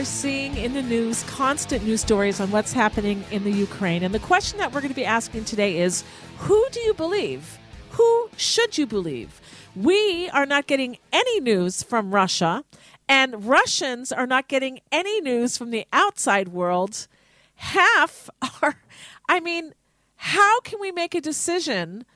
Are seeing in the news constant news stories on what's happening in the Ukraine. And the question that we're going to be asking today is who do you believe? Who should you believe? We are not getting any news from Russia, and Russians are not getting any news from the outside world. Half are, I mean, how can we make a decision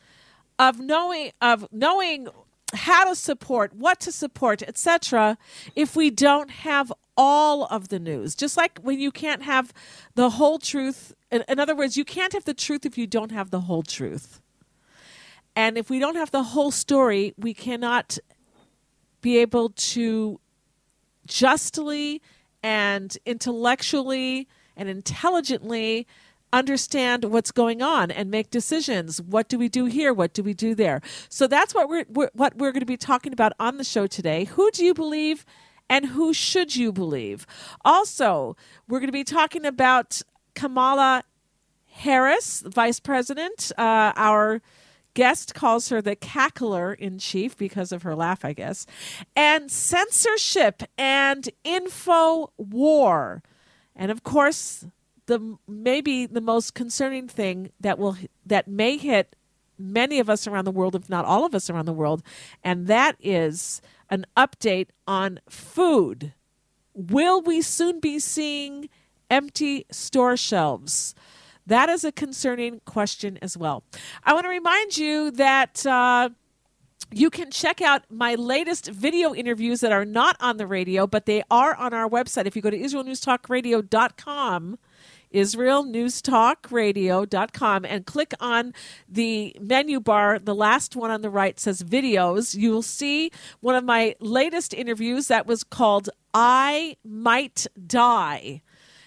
of knowing of knowing how to support, what to support, etc., if we don't have all of the news. Just like when you can't have the whole truth. In, in, other words, you can't have the truth if you don't have the whole truth. And if we don't have the whole story, we cannot be able to justly and intellectually and intelligently understand what's going on and make decisions. What do we do here? What do we do there? So that's what we're, we're what we're going to be talking about on the show today. Who do you believe and who should you believe? Also, we're going to be talking about Kamala Harris, Vice President. Uh, our guest calls her the cackler in chief because of her laugh, I guess. And censorship and info war. And of course, the maybe the most concerning thing that will that may hit many of us around the world, if not all of us around the world, and that is an update on food. Will we soon be seeing empty store shelves? That is a concerning question as well. I want to remind you that. Uh, you can check out my latest video interviews that are not on the radio, but they are on our website. If you go to IsraelNewsTalkRadio.com, israelnewstalkradio.com and click on the menu bar. The last one on the right says videos. You will see one of my latest interviews that was called I Might Die.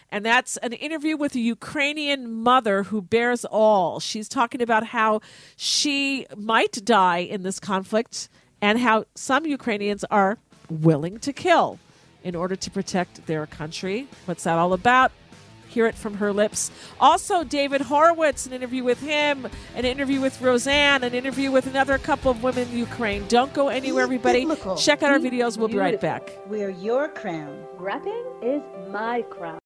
And that's an interview with a Ukrainian mother who bears all. She's talking about how she might die in this conflict and how some Ukrainians are willing to kill in order to protect their country. What's that all about? Hear it from her lips. Also, David Horowitz, an interview with him, an interview with Roseanne, an interview with another couple of women in Ukraine. Don't go anywhere, everybody. Check out our videos. We'll be right back. We're your crown. Rapping is my crown.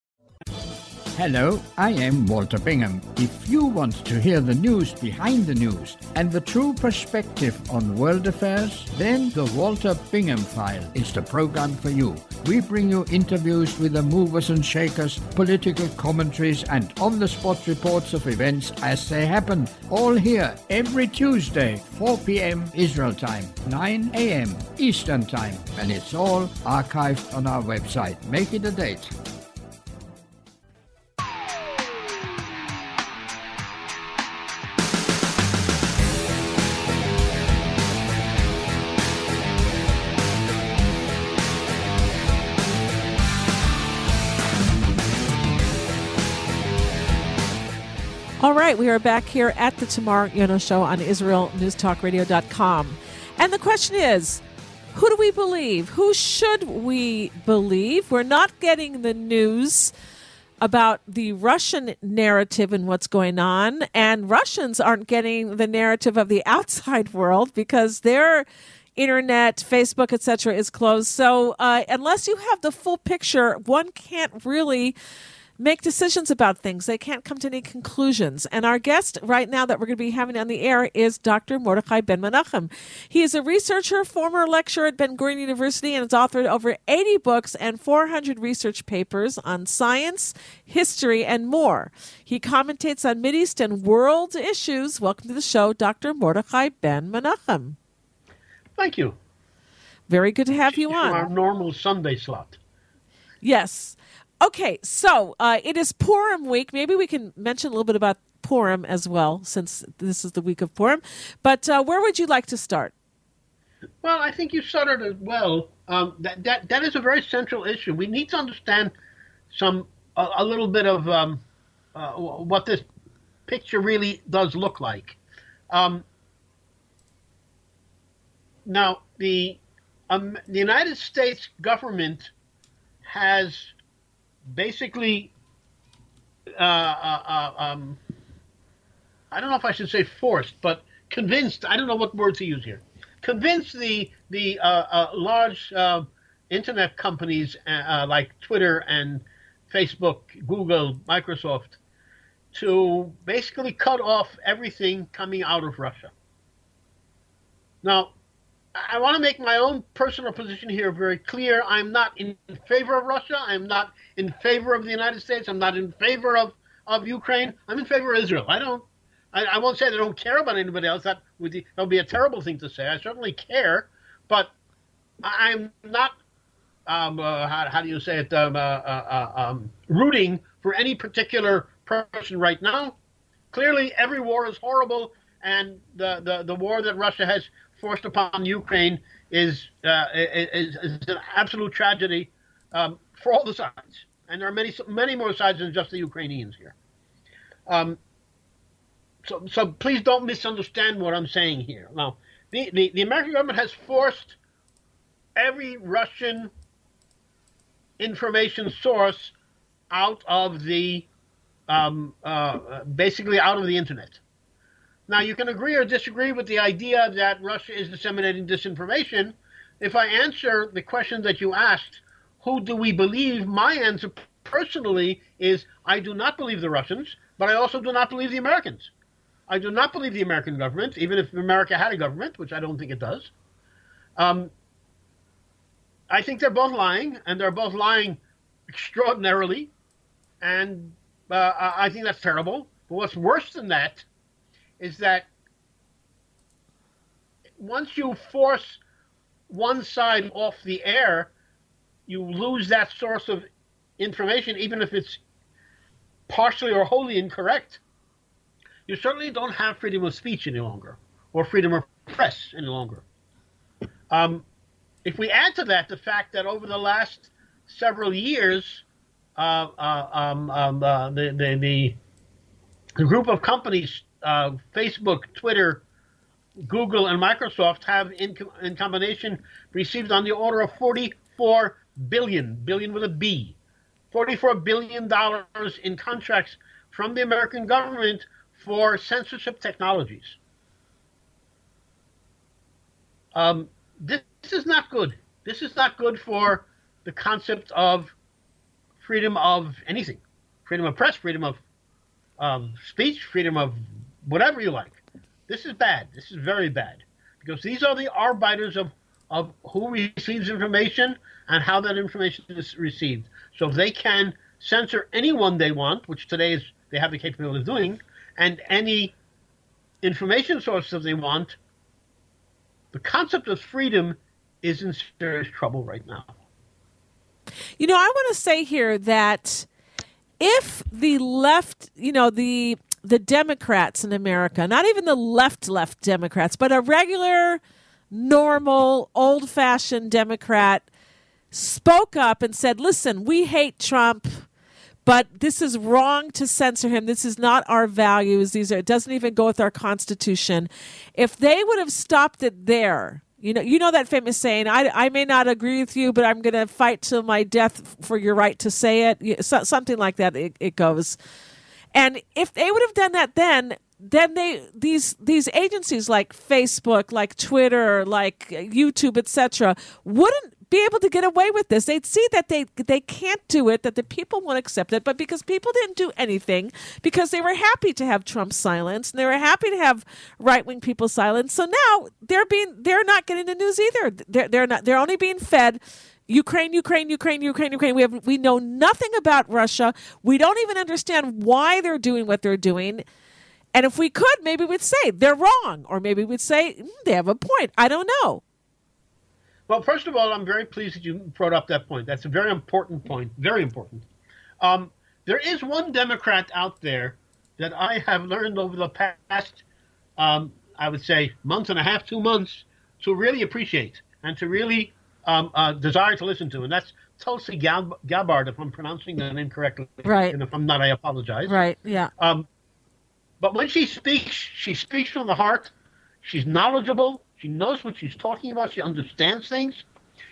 Hello, I am Walter Bingham. If you want to hear the news behind the news and the true perspective on world affairs, then the Walter Bingham File is the program for you. We bring you interviews with the movers and shakers, political commentaries, and on the spot reports of events as they happen. All here every Tuesday, 4 p.m. Israel time, 9 a.m. Eastern time, and it's all archived on our website. Make it a date. All right, we are back here at the Tamar Yonah Show on IsraelNewsTalkRadio.com. And the question is who do we believe? Who should we believe? We're not getting the news about the Russian narrative and what's going on, and Russians aren't getting the narrative of the outside world because their internet, Facebook, etc., is closed. So uh, unless you have the full picture, one can't really make decisions about things. They can't come to any conclusions. And our guest right now that we're going to be having on the air is Dr. Mordechai Ben Menachem. He is a researcher, former lecturer at Ben Gurion University, and has authored over 80 books and 400 research papers on science, history, and more. He commentates on Mideast and world issues. Welcome to the show, Dr. Mordechai Ben Menachem. Thank you. Very good to have you on. Our normal Sunday slot. Yes. Okay, so uh, it is Purim week. Maybe we can mention a little bit about Purim as well, since this is the week of Purim. But uh, where would you like to start? Well, I think you started as well. Um, that that that is a very central issue. We need to understand some a, a little bit of um, uh, what this picture really does look like. Um, now, the um, the United States government has basically, uh, uh, uh, um, I don't know if I should say forced, but convinced. I don't know what word to use here. Convinced the the uh, uh, large internet companies like Twitter and Facebook, Google, Microsoft to basically cut off everything coming out of Russia. Now, I want to make my own personal position here very clear. I'm not in favor of Russia. I'm not in favor of the United States. I'm not in favor of, of Ukraine. I'm in favor of Israel. I don't. I, I won't say I don't care about anybody else. That would that would be a terrible thing to say. I certainly care, but I'm not. Um, uh, how, how, do you say it? Um, uh, uh, uh um, rooting for any particular person right now. Clearly, every war is horrible, and the, the, the war that Russia has forced upon Ukraine is, uh, is, is, an absolute tragedy um, for all the sides. And there are many, many more sides than just the Ukrainians here. Um, so, so please don't misunderstand what I'm saying here. Now, the, the, the American government has forced every Russian information source out of the um, uh, basically out of the internet. Now, you can agree or disagree with the idea that Russia is disseminating disinformation. If I answer the question that you asked, who do we believe? My answer personally is I do not believe the Russians, but I also do not believe the Americans. I do not believe the American government, even if America had a government, which I don't think it does. Um, I think they're both lying, and they're both lying extraordinarily. And uh, I think that's terrible. But what's worse than that is that once you force one side off the air, you lose that source of information, even if it's partially or wholly incorrect. You certainly don't have freedom of speech any longer, or freedom of press any longer. Um, if we add to that the fact that over the last several years, uh, uh, um, um, uh, the, the, the, the, group of companies, Facebook, Twitter, Google, and Microsoft have in, in combination received on the order of 44 billion, billion with a B, 44 billion dollars in contracts from the American government for censorship technologies. Um, this, this is not good. This is not good for the concept of freedom of anything, freedom of press, freedom of um, speech, freedom of whatever you like. This is bad. This is very bad because these are the arbiters of of who receives information and how that information is received. So if they can censor anyone they want, which today is they have the capability of doing, and any information source that they want. The concept of freedom is in serious trouble right now. You know, I want to say here that if the left, you know, the the Democrats in America, not even the left left Democrats, but a regular normal old-fashioned Democrat spoke up and said, "Listen, we hate Trump." But this is wrong to censor him. This is not our values. These are it doesn't even go with our constitution. If they would have stopped it there, you know, you know that famous saying, I, I may not agree with you, but I'm going to fight till my death for your right to say it. So, something like that, it, it goes. And if they would have done that then, then they these these agencies like Facebook, like Twitter, like YouTube, etc., wouldn't be able to get away with this. They'd see that they they can't do it, that the people won't accept it, but because people didn't do anything, because they were happy to have Trump silence and they were happy to have right wing people silence. So now they're being they're not getting the news either. They're they're not they're only being fed Ukraine, Ukraine, Ukraine, Ukraine, Ukraine. We have we know nothing about Russia. We don't even understand why they're doing what they're doing. And if we could, maybe we'd say they're wrong, or maybe we'd say mm, they have a point. I don't know. Well, first of all, I'm very pleased that you brought up that point. That's a very important point. Very important. Um, there is one Democrat out there that I have learned over the past, um, I would say, month and a half, two months, to really appreciate and to really um, uh, desire to listen to, and that's Tulsi Gab- Gabbard, if I'm pronouncing that name correctly. Right. And if I'm not, I apologize. Right. Yeah. Um, but when she speaks, she speaks from the heart. She's knowledgeable. She knows what she's talking about. She understands things.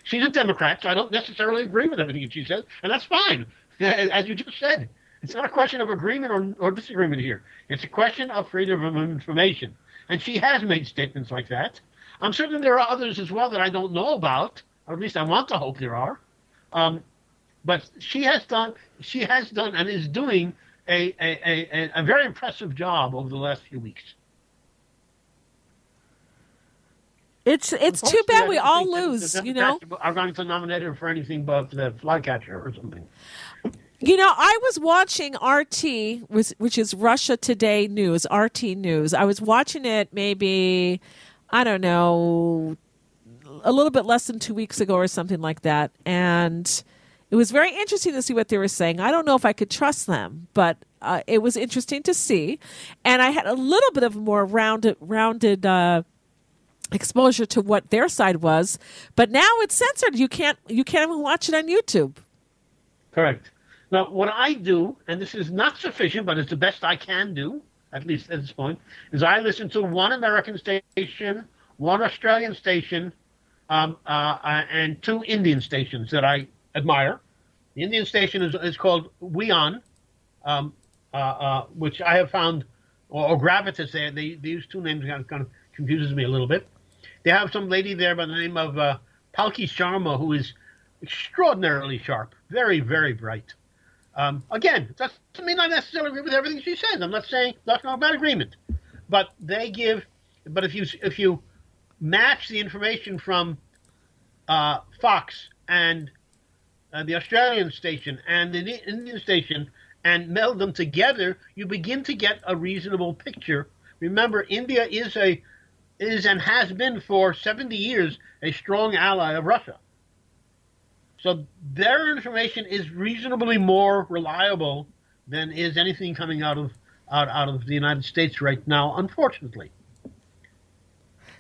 She's a Democrat, so I don't necessarily agree with everything she says, and that's fine. As you just said, it's not a question of agreement or, or disagreement here. It's a question of freedom of information. And she has made statements like that. I'm certain there are others as well that I don't know about, or at least I want to hope there are. Um, but she has done, she has done, and is doing a, a, a, a very impressive job over the last few weeks. It's it's too bad we all that lose. You know. Are going to nominate her for anything but the flycatcher or something. You know, I was watching RT, which is Russia Today News, RT News. I was watching it maybe, I don't know, a little bit less than two weeks ago or something like that, and it was very interesting to see what they were saying. I don't know if I could trust them, but uh, it was interesting to see, and I had a little bit of more rounded rounded. Uh, exposure to what their side was but now it's censored you can't you can't even watch it on youtube Correct. Now, what I do, and this is not sufficient, but it's the best I can do, at least at this point, is I listen to one American station, one Australian station, um, uh, uh, and two Indian stations that I admire. The Indian station is, is called WION, um, uh, uh, which I have found, or, or Gravitas, they, they, use two names, kind of, kind of confuses me a little bit. They have some lady there by the name of uh, Palki Sharma, who is extraordinarily sharp, very, very bright. Um, again, that doesn't mean I necessarily agree with everything she says. I'm not saying that's not about agreement, but they give. But if you if you match the information from uh, Fox and uh, the Australian station and the Indian station and meld them together, you begin to get a reasonable picture. Remember, India is a is and has been for 70 years a strong ally of Russia. So their information is reasonably more reliable than is anything coming out of out, out of the United States right now, unfortunately.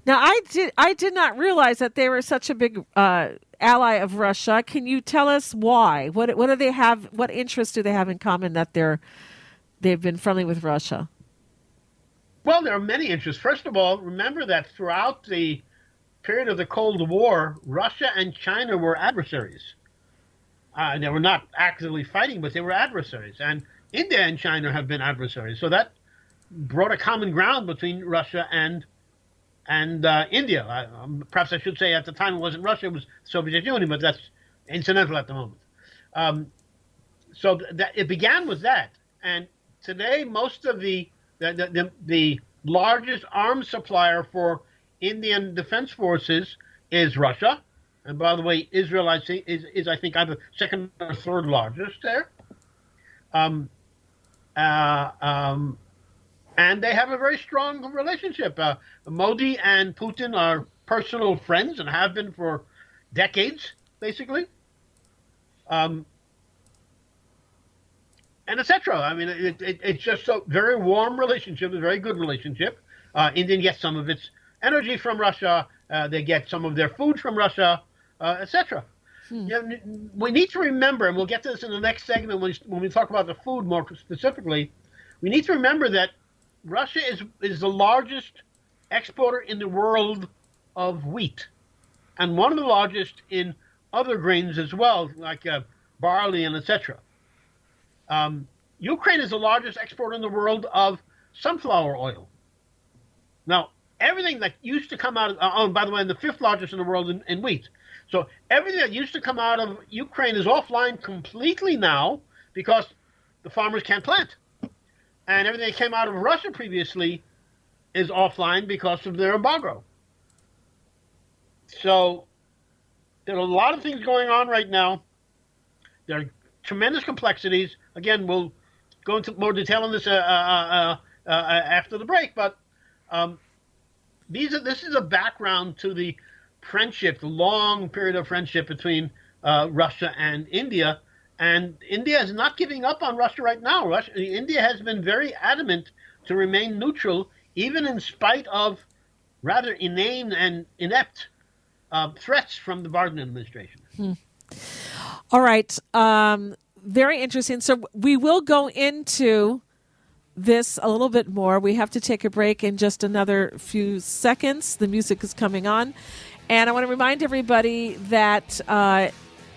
Now, I did I did not realize that they were such a big uh, ally of Russia. Can you tell us why? What what do they have? What interests do they have in common that they're they've been friendly with Russia? Well, there are many interests. First of all, remember that throughout the period of the Cold War, Russia and China were adversaries. Uh, they were not actively fighting, but they were adversaries. And India and China have been adversaries. So that brought a common ground between Russia and and uh, India. I, um, perhaps I should say at the time it wasn't Russia; it was Soviet Union, but that's incidental at the moment. Um, so th- that it began with that, and today most of the the, the, the, largest arms supplier for Indian defense forces is Russia. And by the way, Israel I see, is, is I think either second or third largest there. Um, uh, um, and they have a very strong relationship. Uh, Modi and Putin are personal friends and have been for decades, basically. Um, and etc. I mean, it, it, it's just a very warm relationship, a very good relationship. Uh, India gets some of its energy from Russia. Uh, they get some of their food from Russia, uh, etc. Hmm. You know, we need to remember, and we'll get to this in the next segment when, when we talk about the food more specifically. We need to remember that Russia is is the largest exporter in the world of wheat, and one of the largest in other grains as well, like uh, barley and etc. Um, Ukraine is the largest exporter in the world of sunflower oil. Now, everything that used to come out of, uh, oh, by the way, and the fifth largest in the world in, in wheat. So everything that used to come out of Ukraine is offline completely now because the farmers can't plant. And everything that came out of Russia previously is offline because of their embargo. So there are a lot of things going on right now. There are tremendous complexities. Again, we'll go into more detail on this uh, uh, uh, after the break, but um, these are, this is a background to the friendship, the long period of friendship between uh, Russia and India. And India is not giving up on Russia right now. Russia, India has been very adamant to remain neutral, even in spite of rather inane and inept uh, threats from the Biden administration. Hmm. All right. Um, very interesting. So we will go into this a little bit more. We have to take a break in just another few seconds. The music is coming on. And I want to remind everybody that uh,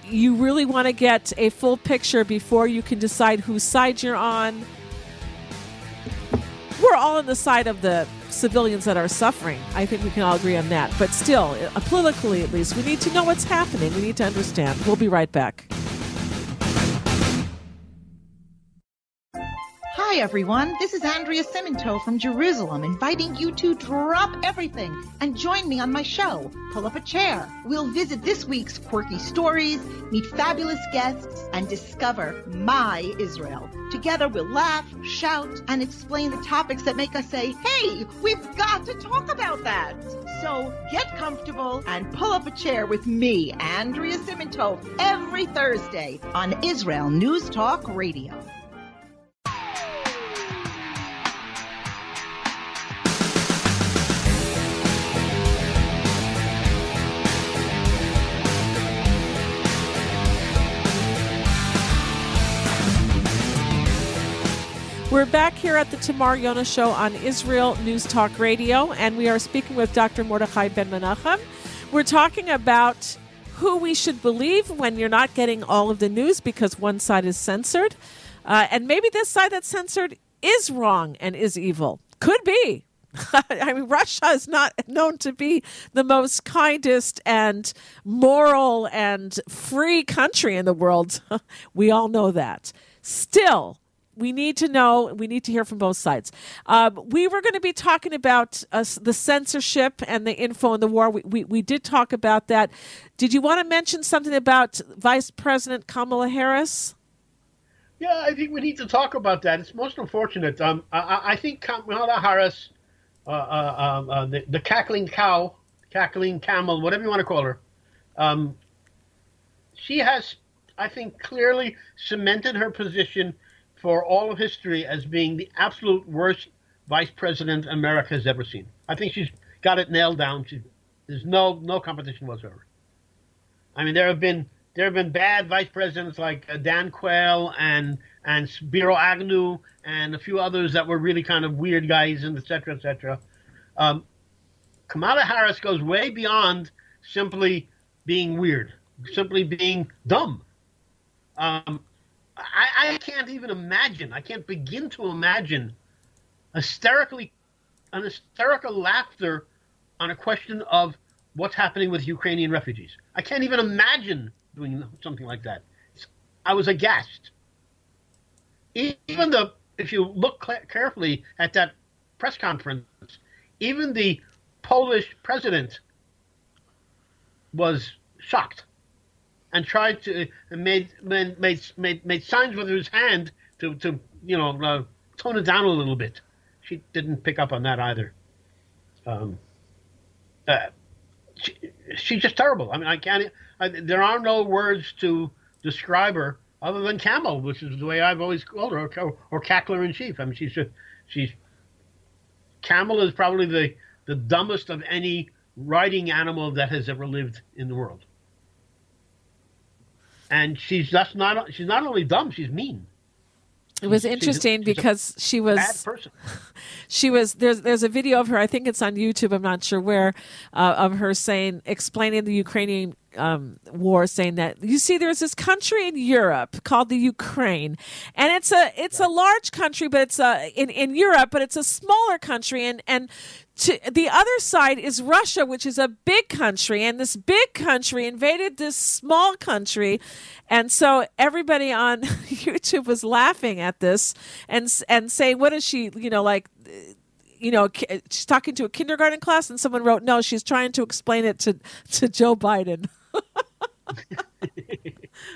you really want to get a full picture before you can decide whose side you're on. We're all on the side of the civilians that are suffering. I think we can all agree on that. But still, politically at least, we need to know what's happening. We need to understand. We'll be right back. Hi, everyone. This is Andrea Simantov from Jerusalem, inviting you to drop everything and join me on my show, Pull Up a Chair. We'll visit this week's quirky stories, meet fabulous guests, and discover my Israel. Together, we'll laugh, shout, and explain the topics that make us say, hey, we've got to talk about that. So get comfortable and pull up a chair with me, Andrea Simantov, every Thursday on Israel News Talk Radio. We're back here at the Tamar Yonah Show on Israel News Talk Radio, and we are speaking with Dr. Mordechai Ben Menachem. We're talking about who we should believe when you're not getting all of the news because one side is censored. Uh, and maybe this side that's censored is wrong and is evil. Could be. I mean, Russia is not known to be the most kindest and moral and free country in the world. we all know that. Still, we need to know we need to hear from both sides. Um, we were going to be talking about uh, the censorship and the info in the war. We, we, we did talk about that. Did you want to mention something about vice president kamala harris? Yeah i think we need to talk about that. It's most unfortunate. Um, I, I, think kamala harris uh, uh, um, uh, the, the, cackling cow cackling camel whatever you want to call her um, she has i think clearly cemented her position for all of history as being the absolute worst vice president America has ever seen. I think she's got it nailed down. She, there's no no competition whatsoever. I mean, there have been there have been bad vice presidents like uh, Dan Quayle and and Spiro Agnew and a few others that were really kind of weird guys and et cetera, et cetera. Um, Kamala Harris goes way beyond simply being weird, simply being dumb. Um, I, I can't even imagine. I can't begin to imagine hysterically an hysterical laughter on a question of what's happening with Ukrainian refugees. I can't even imagine doing something like that. I was aghast. Even the if you look carefully at that press conference, even the Polish president was shocked and tried to made made made made, made signs with his hand to to you know uh, tone it down a little bit. She didn't pick up on that either. Um, uh, she, she's just terrible. I mean, I can't. I, there are no words to describe her other than camel, which is the way I've always called her, or, or cackler in chief. I mean, she's just she's camel is probably the the dumbest of any riding animal that has ever lived in the world and she's just not she's not only dumb, she's mean. It was interesting she's, she's because she was she was there's there's a video of her I think it's on YouTube I'm not sure where uh, of her saying explaining the Ukrainian um, war saying that you see there's this country in Europe called the Ukraine and it's a it's a large country but it's a in, in Europe but it's a smaller country and and to the other side is Russia which is a big country and this big country invaded this small country and so everybody on YouTube was laughing at this and and saying what is she you know like you know, she's talking to a kindergarten class, and someone wrote, "No, she's trying to explain it to to Joe Biden."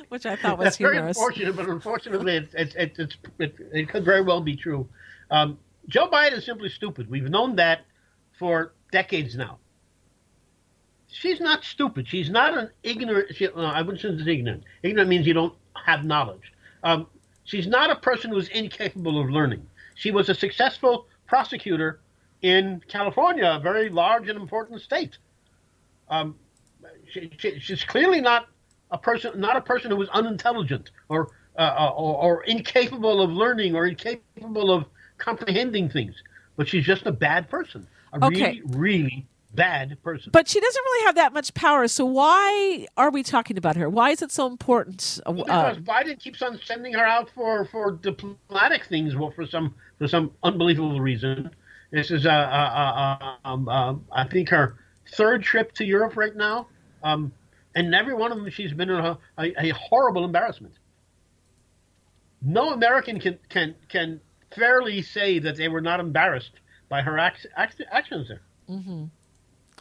Which I thought was That's humorous. very unfortunate, but unfortunately, it, it, it, it, it, it could very well be true. Um, Joe Biden is simply stupid. We've known that for decades now. She's not stupid. She's not an ignorant. She, no, I wouldn't say she's ignorant. Ignorant means you don't have knowledge. Um, she's not a person who's incapable of learning. She was a successful prosecutor in California, a very large and important state. Um, she, she, she's clearly not a person, not a person who was unintelligent or, uh, uh, or, or incapable of learning or incapable of comprehending things, but she's just a bad person, a Okay. really, really bad person. But she doesn't really have that much power. So why are we talking about her? Why is it so important? Uh, Well, because Biden keeps on sending her out for, for diplomatic things well, for some for some unbelievable reason. This is uh, uh, uh, um, uh, I think her third trip to Europe right now, um, and every one of them she's been a, a, a horrible embarrassment. No American can can can fairly say that they were not embarrassed by her act, act, actions there.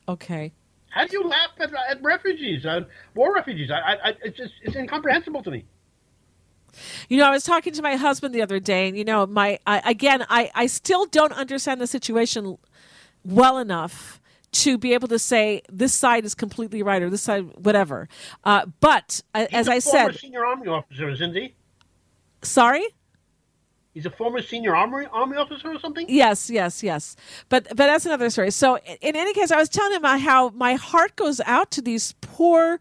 okay. How do you laugh at, at refugees, uh, war refugees? I, I, I, it's just it's incomprehensible to me. You know, I was talking to my husband the other day, and you know, my I, again, I I still don't understand the situation well enough to be able to say this side is completely right or this side whatever. Uh, but uh, as I former said, senior army officer, isn't he? sorry. He's a former senior army army officer or something. Yes, yes, yes. But but that's another story. So in- in any case, I was telling him how my heart goes out to these poor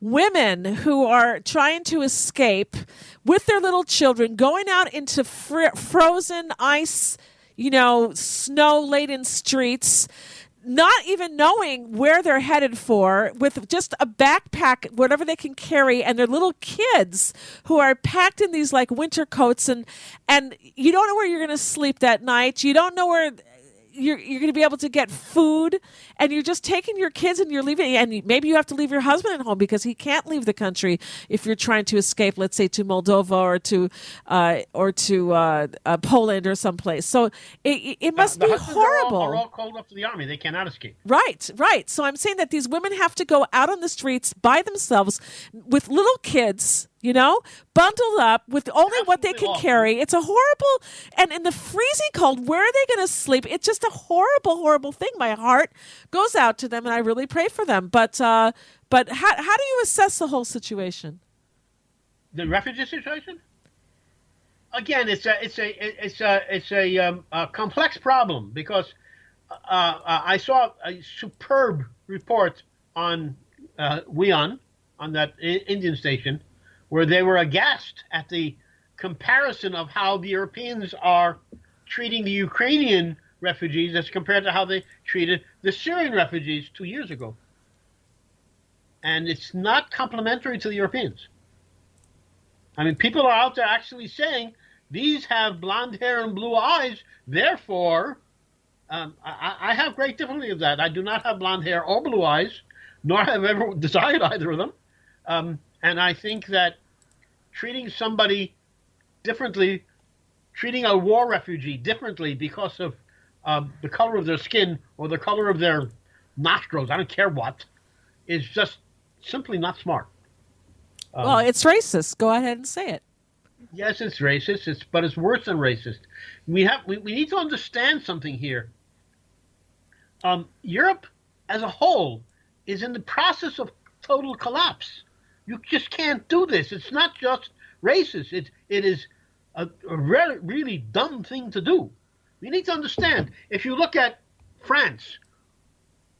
women who are trying to escape with their little children, going out into fr- frozen ice, you know, snow laden streets. Not even knowing where they're headed for, with just a backpack, whatever they can carry, and their little kids who are packed in these like winter coats, and and you don't know where you're going to sleep that night. You don't know where you're you're going to be able to get food, and you're just taking your kids and you're leaving, and maybe you have to leave your husband at home because he can't leave the country if you're trying to escape, let's say to Moldova or to uh, or to uh, uh, Poland or someplace. So it, it- must The be husbands are all- horrible. Are all, called up to the army. They cannot escape. Right, right. So I'm saying that these women have to go out on the streets by themselves with little kids, you know, bundled up with only what they can awful. carry. It's a horrible, and in the freezing cold, where are they going to sleep? It's just a horrible, horrible thing. My heart goes out to them, and I really pray for them. But, uh, but how how do you assess the whole situation? The refugee situation. Again, it's a it's a it's a it's a, um, a complex problem because uh, uh, I saw a superb report on uh, WION on that Indian station where they were aghast at the comparison of how the Europeans are treating the Ukrainian refugees as compared to how they treated the Syrian refugees two years ago. And it's not complimentary to the Europeans. I mean, people are out there actually saying these have blonde hair and blue eyes, therefore, um, I, I have great difficulty with that. I do not have blonde hair or blue eyes, nor have ever desired either of them. Um, and I think that treating somebody differently, treating a war refugee differently because of um, the color of their skin or the color of their nostrils, I don't care what, is just simply not smart. Um, well, it's racist. Go ahead and say it. Yes, it's racist. It's but it's worse than racist. We have we, we need to understand something here. Um, Europe as a whole is in the process of total collapse. You just can't do this. It's not just racist. It it is a, a re- really dumb thing to do. You need to understand. If you look at France,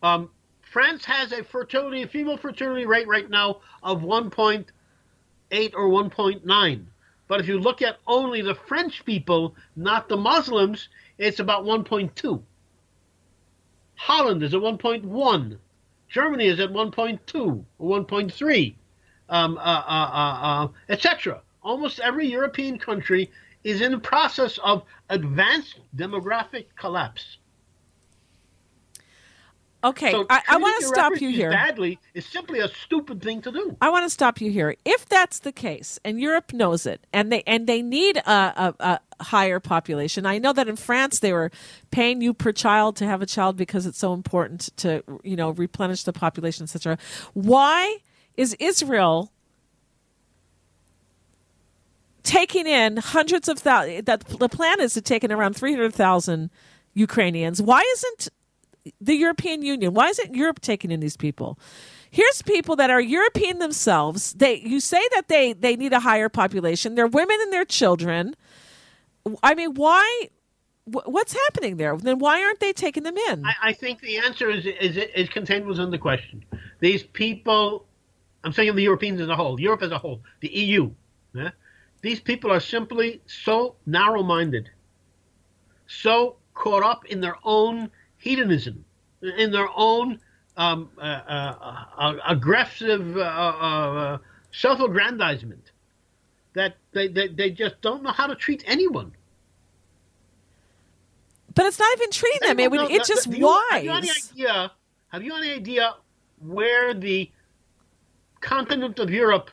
um, France has a fertility, female fertility rate right now of 1.8 or 1.9. But if you look at only the French people, not the Muslims, it's about 1.2. Holland is at 1.1. Germany is at 1.2 or 1.3, um, uh, uh, uh, uh, etc. Almost every European country is in the process of advanced demographic collapse. Okay, So I, I want to stop you here. Badly is simply a stupid thing to do. I want to stop you here. If that's the case, and Europe knows it, and they and they need a, a, a higher population, I know that in France they were paying you per child to have a child because it's so important to you know replenish the population, etc. Why is Israel taking in hundreds of thousands? That the plan is to take in around three hundred thousand Ukrainians. Why isn't the European Union. Why isn't Europe taking in these people? Here's people that are European themselves. They you say that they they need a higher population. They're women and their children. I mean, why? What's happening there? Then why aren't they taking them in? I, I think the answer is, is is contained within the question. These people, I'm saying the Europeans as a whole, Europe as a whole, the EU. Yeah? These people are simply so narrow-minded, so caught up in their own hedonism, in their own um, uh, uh, uh, aggressive uh, uh, self-aggrandizement that they, they, they just don't know how to treat anyone. But it's not even treating them. It, it's just wise. Have you, any idea, have you any idea where the continent of Europe,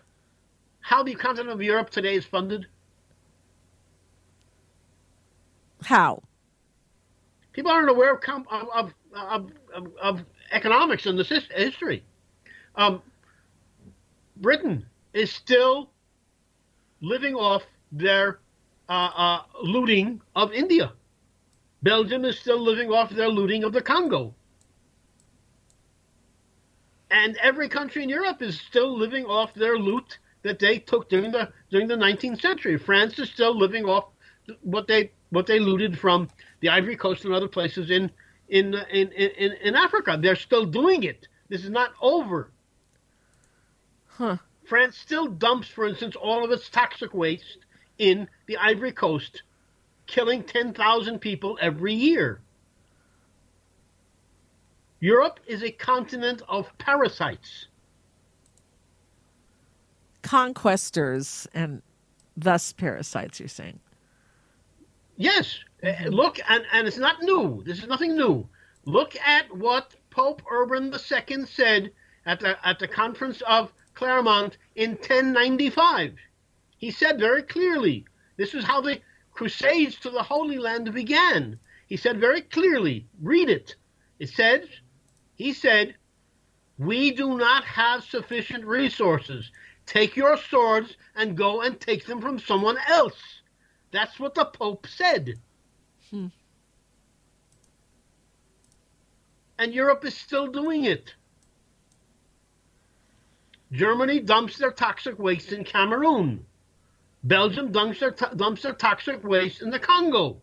how the continent of Europe today is funded? How? People aren't aware of, of, of, of, of economics in this history. Um, Britain is still living off their uh, uh, looting of India. Belgium is still living off their looting of the Congo. And every country in Europe is still living off their loot that they took during the during the 19th century. France is still living off what they what they looted from the Ivory Coast and other places in in in in, in Africa. They're still doing it. This is not over. Huh. France still dumps, for instance, all of its toxic waste in the Ivory Coast, killing 10,000 people every year. Europe is a continent of parasites. Conquestors and thus parasites, you're saying? Yes. Mm-hmm. Look, and, and it's not new. This is nothing new. Look at what Pope Urban II said at the, at the conference of Clermont in 1095. He said very clearly, this is how the Crusades to the Holy Land began. He said very clearly, read it. It says, he said, we do not have sufficient resources. Take your swords and go and take them from someone else. That's what the Pope said. Hmm. And Europe is still doing it. Germany dumps their toxic waste in Cameroon. Belgium dumps their, dumps their toxic waste in the Congo.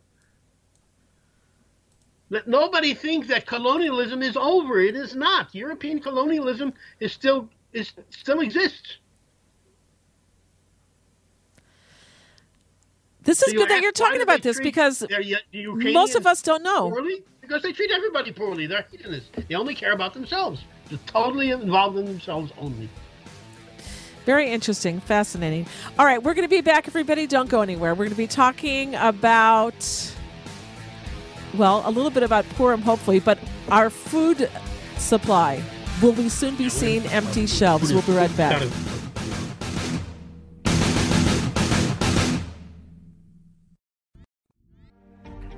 Let nobody think that colonialism is over. It is not. European colonialism is still is still exists. This is so good that you're talking about this because most of us don't know. Poorly? Because they treat everybody poorly. They're hedonists. They only care about themselves. They're totally involved in themselves only. Very interesting, fascinating. All right, we're going to be back, everybody. Don't go anywhere. We're going to be talking about, well, a little bit about Purim, hopefully, but our food supply. Will we soon be seeing empty shelves? We'll be right back.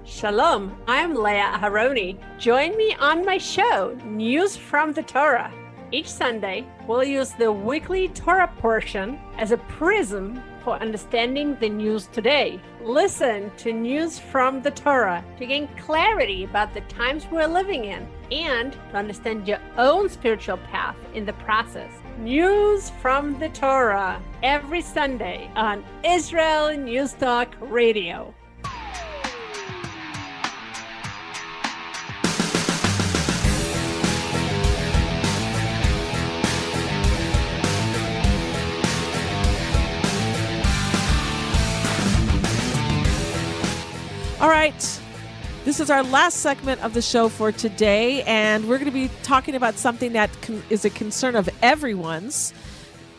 Shalom, I'm Leah Aharoni. Join me on my show, News from the Torah. Each Sunday, we'll use the weekly Torah portion as a prism for understanding the news today. Listen to News from the Torah to gain clarity about the times we're living in and to understand your own spiritual path in the process. News from the Torah every Sunday on Israel News Talk Radio. All right. This is our last segment of the show for today, and we're going to be talking about something that is a concern of everyone's,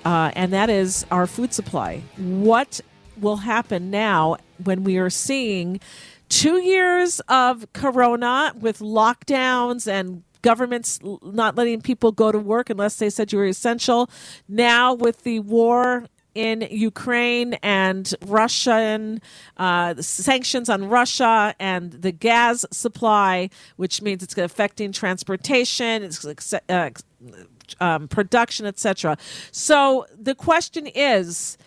uh, and that is our food supply. What will happen now when we are seeing two years of corona with lockdowns and governments not letting people go to work unless they said you were essential. Now, with the war in Ukraine and Russian uh, sanctions on Russia and the gas supply, which means it's affecting transportation, it's, uh, um, production, etc. So the question is,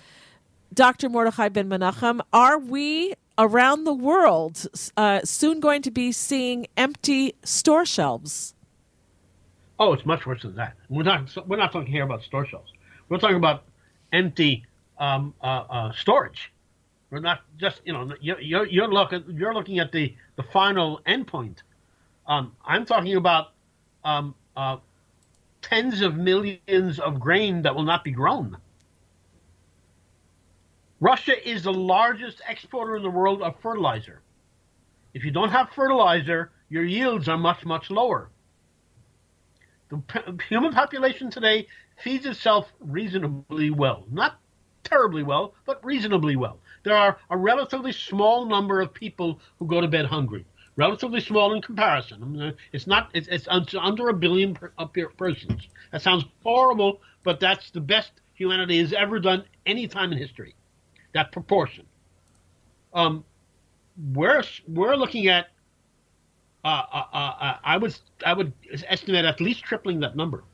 Dr. Mordechai Ben Menachem, are we around the world uh, soon going to be seeing empty store shelves? Oh, it's much worse than that. We're not. We're not talking here about store shelves. We're talking about empty um, uh, uh, storage. We're not just you know you're you're looking you're looking at the the final endpoint. Um, I'm talking about um, uh, tens of millions of grain that will not be grown. Russia is the largest exporter in the world of fertilizer. If you don't have fertilizer, your yields are much, much lower. The human population today feeds itself reasonably well. Not terribly well, but reasonably well. There are a relatively small number of people who go to bed hungry. Relatively small in comparison. It's not. It's, it's under a billion per, persons. That sounds horrible, but that's the best humanity has ever done any time in history. That proportion. Um, we're we're looking at. Uh, uh, uh, uh I would I would estimate at least tripling that number.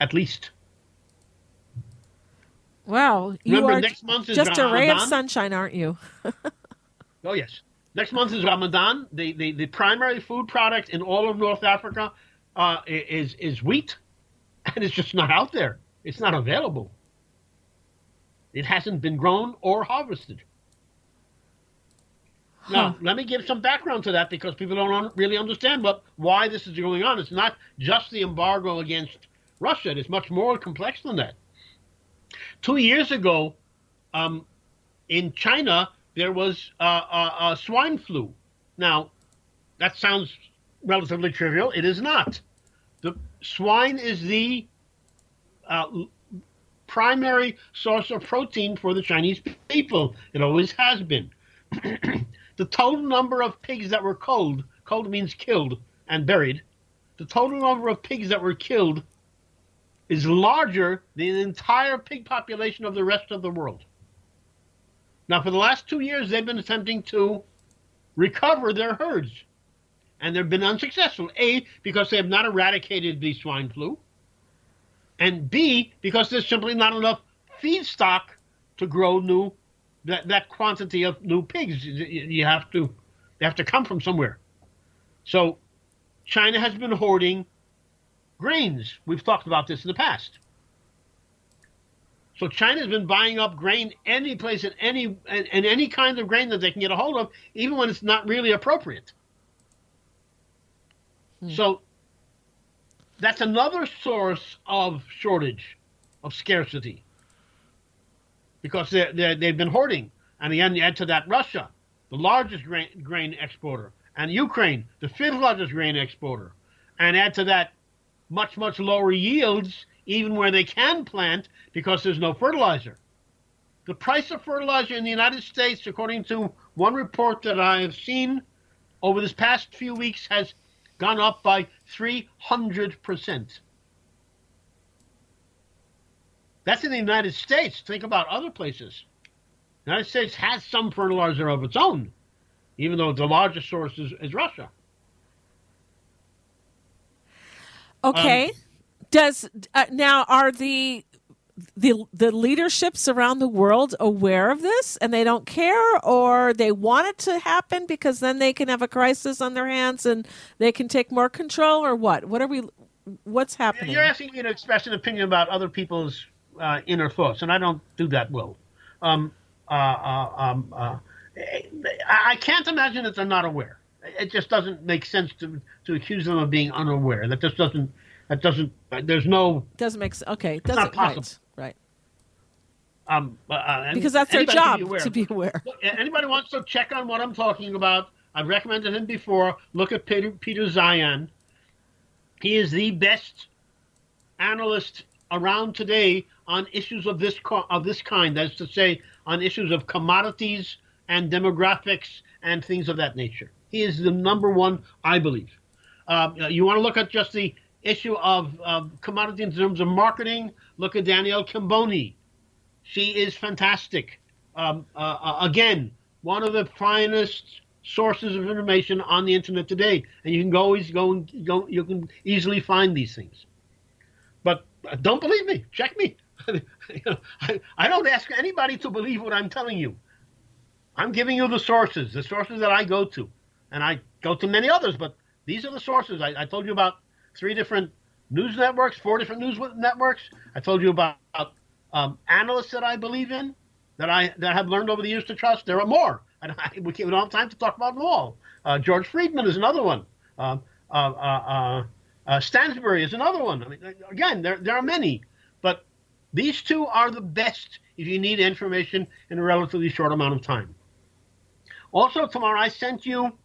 At least. Wow, you Remember, are next month is just Ramadan. a ray of sunshine, aren't you? oh yes, next month is Ramadan. The, the the primary food product in all of North Africa uh, is is wheat, and it's just not out there. It's not available. It hasn't been grown or harvested. Huh. Now, let me give some background to that because people don't un- really understand what why this is going on. It's not just the embargo against Russia. It's much more complex than that. Two years ago, um, in China, there was uh, swine flu. Now, that sounds relatively trivial. It is not. The swine is the uh, primary source of protein for the Chinese people. It always has been. the total number of pigs that were culled, culled means killed and buried, the total number of pigs that were killed is larger than the entire pig population of the rest of the world. Now, for the last two years, they've been attempting to recover their herds, and they've been unsuccessful. A, because they have not eradicated the swine flu, and B, because there's simply not enough feedstock to grow new that, that quantity of new pigs. You have to they have to come from somewhere. So, China has been hoarding grains. We've talked about this in the past. So China's been buying up grain any place and any and, and, any kind of grain that they can get a hold of, even when it's not really appropriate. Hmm. So that's another source of shortage, of scarcity, because they they've been hoarding. And again, you add to that Russia, the largest grain, grain exporter, and Ukraine, the fifth largest grain exporter, and add to that much, much lower yields, even where they can plant, because there's no fertilizer. The price of fertilizer in the United States, according to one report that I have seen over this past few weeks, has gone up by 300%. That's in the United States. Think about other places. The United States has some fertilizer of its own, even though the largest source is, is Russia. Okay. Um, Does uh, now are the the the leaderships around the world aware of this and they don't care or they want it to happen because then they can have a crisis on their hands and they can take more control or what? What are we what's happening? you're asking me to express an opinion about other people's uh, inner thoughts and i don't do that well. Um, uh, uh, um, uh, i can't imagine that they're not aware it just doesn't make sense to to accuse them of being unaware. That just doesn't. That doesn't. There's no. Doesn't make sense. Okay, doesn't not possible. Right. right. Um, uh, uh because that's their job be to be aware. Anybody wants to check on what I'm talking about? I've recommended him before. Look at Peter, Peter Zeihan. He is the best analyst around today on issues of this of this kind. That is to say, on issues of commodities and demographics and things of that nature. He is the number one, I believe. Uh, you want to look at just the issue of commodity in terms of marketing? Look at Danielle Camboni. She is fantastic. Um, uh, uh, again, one of the finest sources of information on the internet today, and you can always go and go. You can easily find these things. But uh, don't believe me. Check me. I, I don't ask anybody to believe what I'm telling you. I'm giving you the sources, the sources that I go to and I go to many others, but these are the sources. I, I told you about three different news networks, four different news networks. I told you about um, analysts that I believe in, that I that I have learned over the years to trust. There are more, and I, we don't have time to talk about them all. Uh, George Friedman is another one. Um, uh, uh, uh, Uh, Stansberry is another one. I mean, again, there there are many, but these two are the best if you need information in a relatively short amount of time. Also, tomorrow I sent you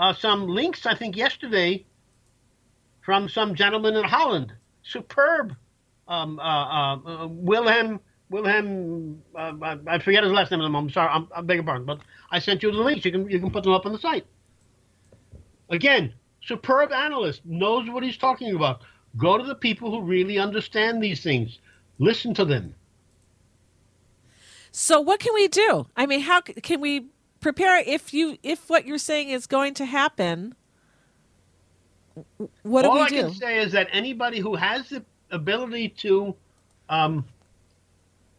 uh, some links. I think yesterday from some gentleman in Holland. Superb. Um, uh, uh, uh Wilhelm. Wilhelm. Uh, I, forget his last name. I'm sorry. I'm, I beg your pardon, but I sent you the links. You can you can put them up on the site. Again, superb analyst knows what he's talking about. Go to the people who really understand these things. Listen to them. So what can we do? I mean, how can we prepare if you if what you're saying is going to happen? What All do we I do? can say is that anybody who has the ability to um,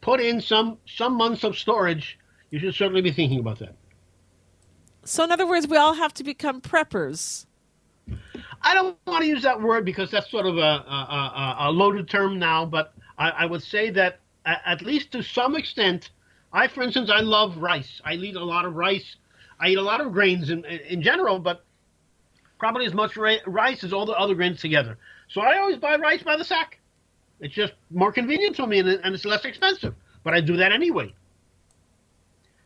put in some some months of storage, you should certainly be thinking about that. So, in other words, we all have to become preppers. I don't want to use that word because that's sort of a, a, a loaded term now, but I, I, would say that at least to some extent, I, for instance, I love rice. I eat a lot of rice. I eat a lot of grains in, in general, but probably as much rice as all the other grains together. So I always buy rice by the sack. It's just more convenient for me and, and it's less expensive. But I do that anyway.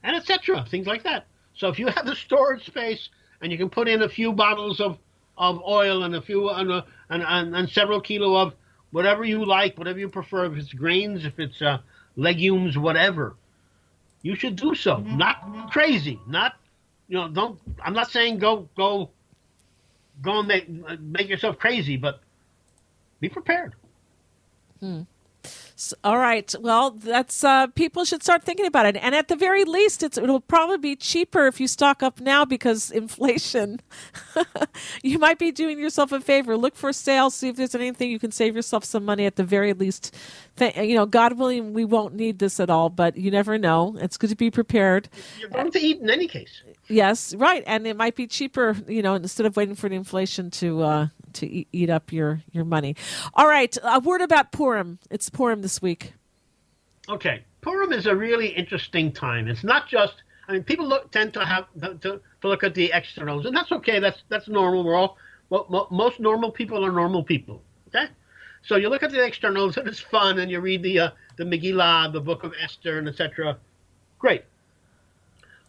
And etc. Things like that. So if you have the storage space and you can put in a few bottles of, of oil and a few and, a, and, and, and several kilo of whatever you like, whatever you prefer, if it's grains, if it's uh, legumes, whatever, you should do so. Mm-hmm. Not crazy. Not you know. Don't. I'm not saying go go go and make make yourself crazy, but be prepared. Hmm. So, all right. Well, that's uh, people should start thinking about it. And at the very least, it'll probably be cheaper if you stock up now because inflation. you might be doing yourself a favor. Look for sales. See if there's anything you can save yourself some money at the very least. Th- you know, God willing, we won't need this at all, but you never know. It's good to be prepared. You're going to eat in any case. Yes, right, and it might be cheaper. You know, instead of waiting for the inflation to uh, to eat, up your your money. All right, a word about Purim. It's Purim this week. Okay, Purim is a really interesting time. It's not just. I mean, people look, tend to have to, to look at the externals, and that's okay. That's that's normal. We're all well, most normal people are normal people. Okay, so you look at the externals, and it's fun, and you read the uh, the Megillah, the Book of Esther, and etc. Great.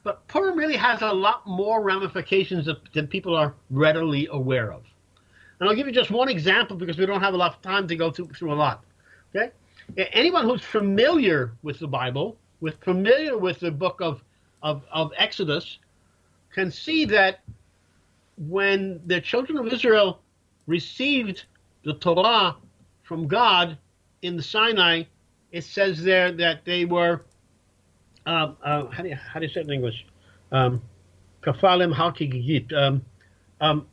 But Purim really has a lot more ramifications than people are readily aware of. And I'll give you just one example because we don't have a lot of time to go through, through a lot. Okay? Anyone who's familiar with the Bible, with familiar with the book of, of, of Exodus, can see that when the children of Israel received the Torah from God in the Sinai, it says there that they were um, uh, how, do you, how do you say it in English? Um, kafalim. Um, um,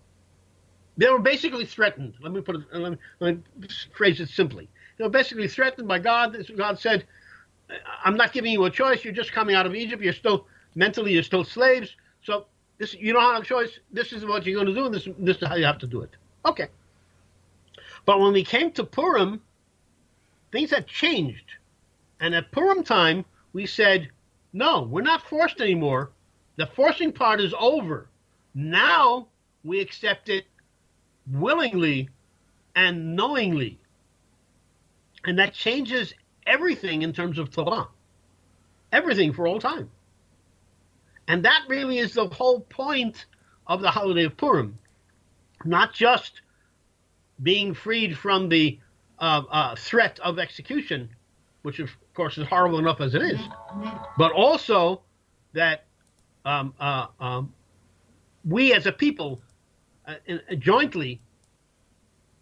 they were basically threatened. Let me put it. Let me, let me phrase it simply. They were basically threatened by God. God said, "I'm not giving you a choice. You're just coming out of Egypt. You're still mentally, you're still slaves. So this, you don't have a choice. This is what you're going to do, and this, this is how you have to do it." Okay. But when we came to Purim, things had changed, and at Purim time, we said, no, we're not forced anymore. The forcing part is over. Now we accept it willingly and knowingly. And that changes everything in terms of Torah. Everything for all time. And that really is the whole point of the holiday of Purim. Not just being freed from the uh, uh, threat of execution, which of course is horrible enough as it is, but also that um, uh, um, we as a people uh, uh, jointly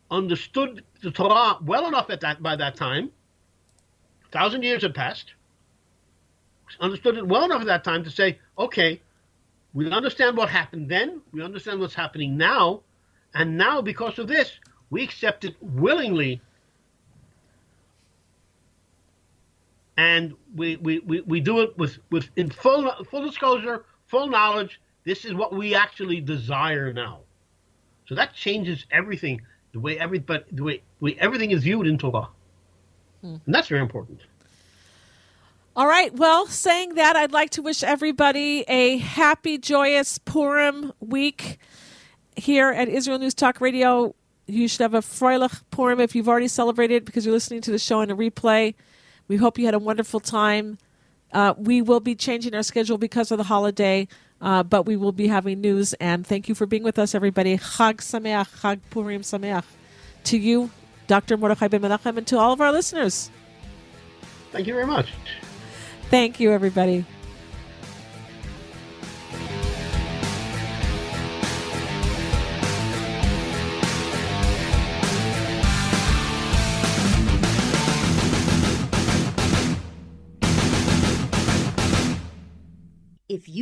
understood the Torah well enough at that by that time. A thousand years had passed. Understood it well enough at that time to say, okay, we understand what happened then. We understand what's happening now, and now because of this, we accept it willingly and we, we, we, we do it with, with in full full disclosure, full knowledge. This is what we actually desire now. So that changes everything. The way everybody, the way, way everything is viewed in Torah, hmm. and that's very important. All right. Well, saying that, I'd like to wish everybody a happy, joyous Purim week here at Israel News Talk Radio you should have a Freilich Purim if you've already celebrated because you're listening to the show in a replay. We hope you had a wonderful time. Uh, we will be changing our schedule because of the holiday, uh, but we will be having news. And thank you for being with us, everybody. Chag Sameach, Chag Purim Sameach. To you, Dr. Mordechai Ben Menachem, and to all of our listeners. Thank you very much. Thank you, everybody.